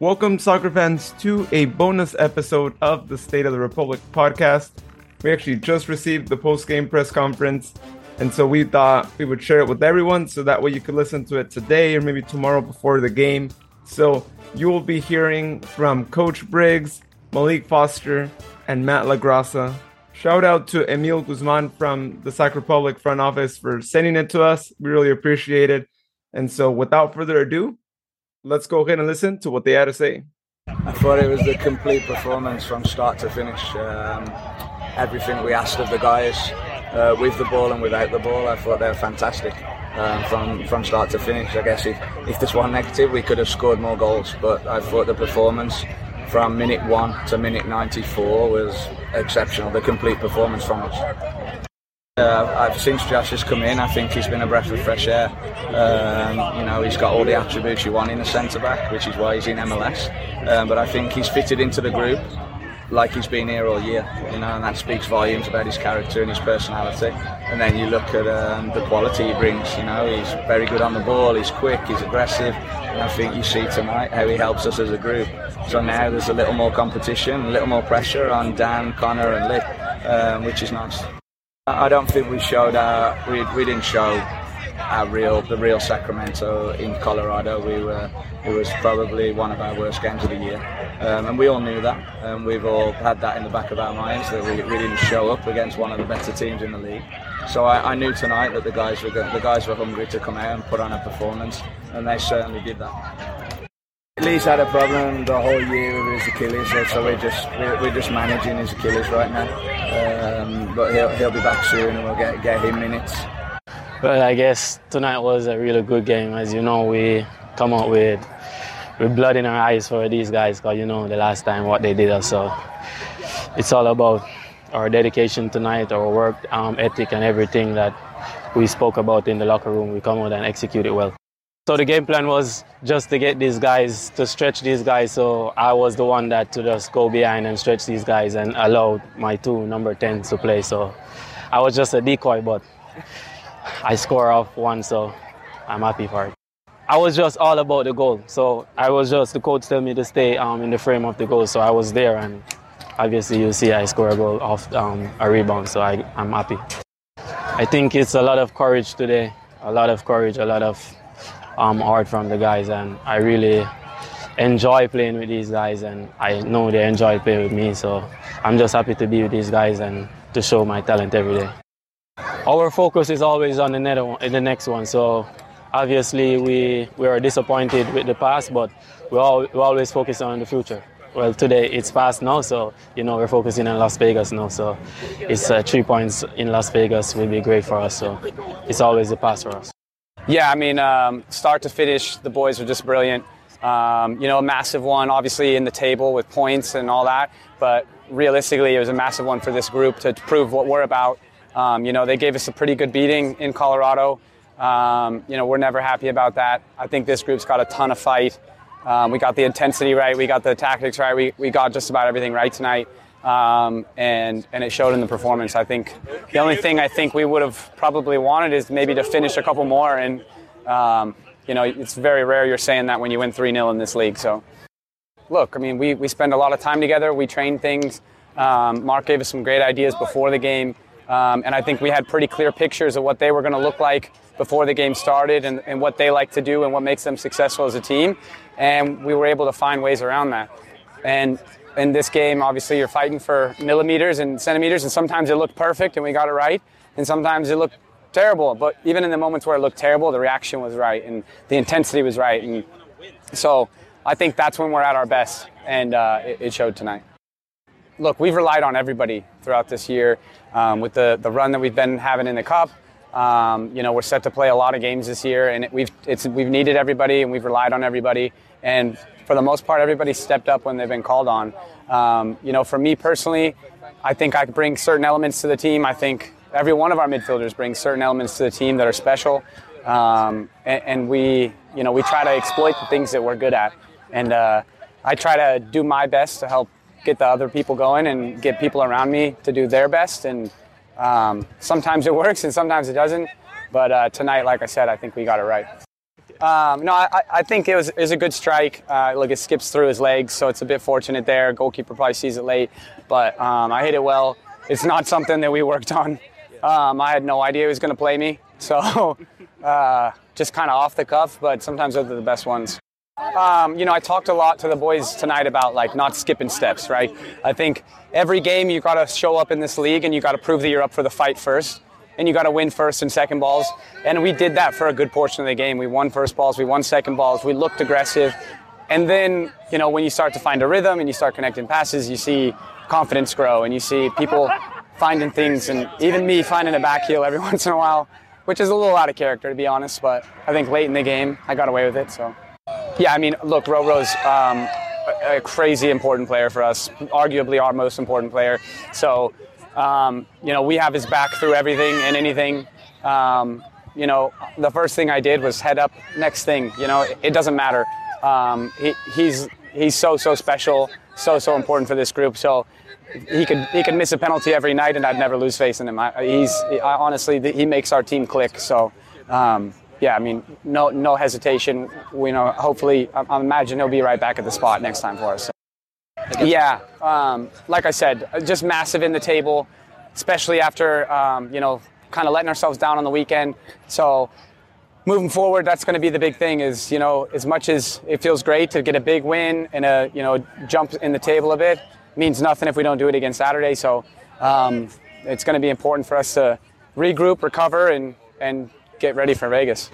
Welcome, soccer fans, to a bonus episode of the State of the Republic podcast. We actually just received the post game press conference, and so we thought we would share it with everyone so that way you could listen to it today or maybe tomorrow before the game. So you will be hearing from Coach Briggs, Maalique Foster, and Matt LaGrassa. Shout out to Emil Guzman from the Sac Republic front office for sending it to us. We really appreciate it. And so, without further ado, let's go ahead and listen to what they had to say. I thought it was a complete performance from start to finish. Um, everything we asked of the guys, uh, with the ball and without the ball, I thought they were fantastic. Um, from from start to finish, I guess if, if there's one negative, we could have scored more goals. But I thought the performance from minute one to minute 94 was exceptional. The complete performance from us. Uh, I've since Josh has come in, I think he's been a breath of fresh air. Um, you know, he's got all the attributes you want in a centre back, which is why he's in MLS. Um, but I think he's fitted into the group like he's been here all year, you know, and that speaks volumes about his character and his personality. And then you look at um, the quality he brings, you know, he's very good on the ball, he's quick, he's aggressive. And I think you see tonight how he helps us as a group. So now there's a little more competition, a little more pressure on Dan, Connor, and Lick, um, which is nice. I don't think we showed our, we, we didn't show our real, the real Sacramento in Colorado. We were, it was probably one of our worst games of the year. Um, and we all knew that. And we've all had that in the back of our minds that we, we didn't show up against one of the better teams in the league. So I, I knew tonight that the guys were the guys were hungry to come out and put on a performance, and they certainly did that. Lee's had a problem the whole year with his Achilles, so we're just we're, we're just managing his Achilles right now. Um, but he'll, he'll be back soon, and we'll get get him minutes. Well, I guess tonight was a really good game. As you know, we come out with with blood in our eyes for these guys, because you know the last time what they did us. So it's all about our dedication tonight, our work um, ethic, and everything that we spoke about in the locker room. We come out and execute it well. So the game plan was just to get these guys, to stretch these guys. So I was the one that to just go behind and stretch these guys and allow my two number 10s to play. So I was just a decoy, but I score off one, so I'm happy for it. I was just all about the goal. So I was just, the coach told me to stay um, in the frame of the goal. So I was there and obviously you see I score a goal off um, a rebound. So I, I'm happy. I think it's a lot of courage today, a lot of courage, a lot of um, hard from the guys, and I really enjoy playing with these guys, and I know they enjoy playing with me. So I'm just happy to be with these guys and to show my talent every day. Our focus is always on the, net, the next one. So obviously we, we are disappointed with the past, but we, all, we always focus on the future. Well, today it's past now, so you know we're focusing on Las Vegas now. So it's uh, three points in Las Vegas will be great for us. So it's always the past for us. Yeah, I mean, um, start to finish, the boys are just brilliant. Um, you know, a massive one, obviously, in the table with points and all that. But realistically, it was a massive one for this group to prove what we're about. Um, you know, they gave us a pretty good beating in Colorado. Um, you know, we're never happy about that. I think this group's got a ton of fight. Um, we got the intensity right. We got the tactics right. We, we got just about everything right tonight. Um, and and it showed in the performance. I think the only thing I think we would have probably wanted is maybe to finish a couple more. And um, you know, it's very rare you're saying that when you win three 0 in this league. So, look, I mean, we we spend a lot of time together. We train things. Um, Mark gave us some great ideas before the game, um, and I think we had pretty clear pictures of what they were going to look like before the game started, and, and what they like to do, and what makes them successful as a team. And we were able to find ways around that. And in this game, obviously, you're fighting for millimeters and centimeters, and sometimes it looked perfect and we got it right, and sometimes it looked terrible. But even in the moments where it looked terrible, the reaction was right and the intensity was right. And so I think that's when we're at our best, and uh, it, it, showed tonight. Look, we've relied on everybody throughout this year um, with the, the run that we've been having in the Cup. Um, you know, we're set to play a lot of games this year, and it, we've, we've needed everybody and we've relied on everybody. And for the most part, everybody stepped up when they've been called on. Um, you know, for me personally, I think I bring certain elements to the team. I think every one of our midfielders brings certain elements to the team that are special. Um, and, and, we, you know, we try to exploit the things that we're good at. And uh, I try to do my best to help get the other people going and get people around me to do their best. And um, sometimes it works and sometimes it doesn't. But uh, tonight, like I said, I think we got it right. Um, no, I, I think it was, it was a good strike. Uh, look, it skips through his legs, so it's a bit fortunate there. Goalkeeper probably sees it late, but um, I hit it well. It's not something that we worked on. Um, I had no idea he was going to play me, so uh, just kind of off the cuff. But sometimes those are the best ones. Um, you know, I talked a lot to the boys tonight about like not skipping steps, right? I think every game you got to show up in this league and you got to prove that you're up for the fight first and you got to win first and second balls. And we did that for a good portion of the game. We won first balls, we won second balls, we looked aggressive. And then, you know, when you start to find a rhythm and you start connecting passes, you see confidence grow and you see people finding things and even me finding a back heel every once in a while, which is a little out of character to be honest, but I think late in the game I got away with it. So, yeah, I mean, look, Roro's um, a, crazy important player for us, arguably our most important player. So, um, you know, we have his back through everything and anything. Um, you know, the first thing I did was head up. Next thing, you know, it, it doesn't matter. Um, he, he's he's so so special, so so important for this group. So he could he could miss a penalty every night, and I'd never lose faith in him. I, he's I, honestly he makes our team click. So. Um, yeah, I mean, no, no hesitation. We know. Hopefully, I, I imagine he'll be right back at the spot next time for us. Yeah, um, like I said, just massive in the table, especially after um, you know kind of letting ourselves down on the weekend. So moving forward, that's going to be the big thing. Is you know as much as it feels great to get a big win and a you know jump in the table a bit, means nothing if we don't do it again Saturday. So um, it's going to be important for us to regroup, recover, and and get ready for Vegas.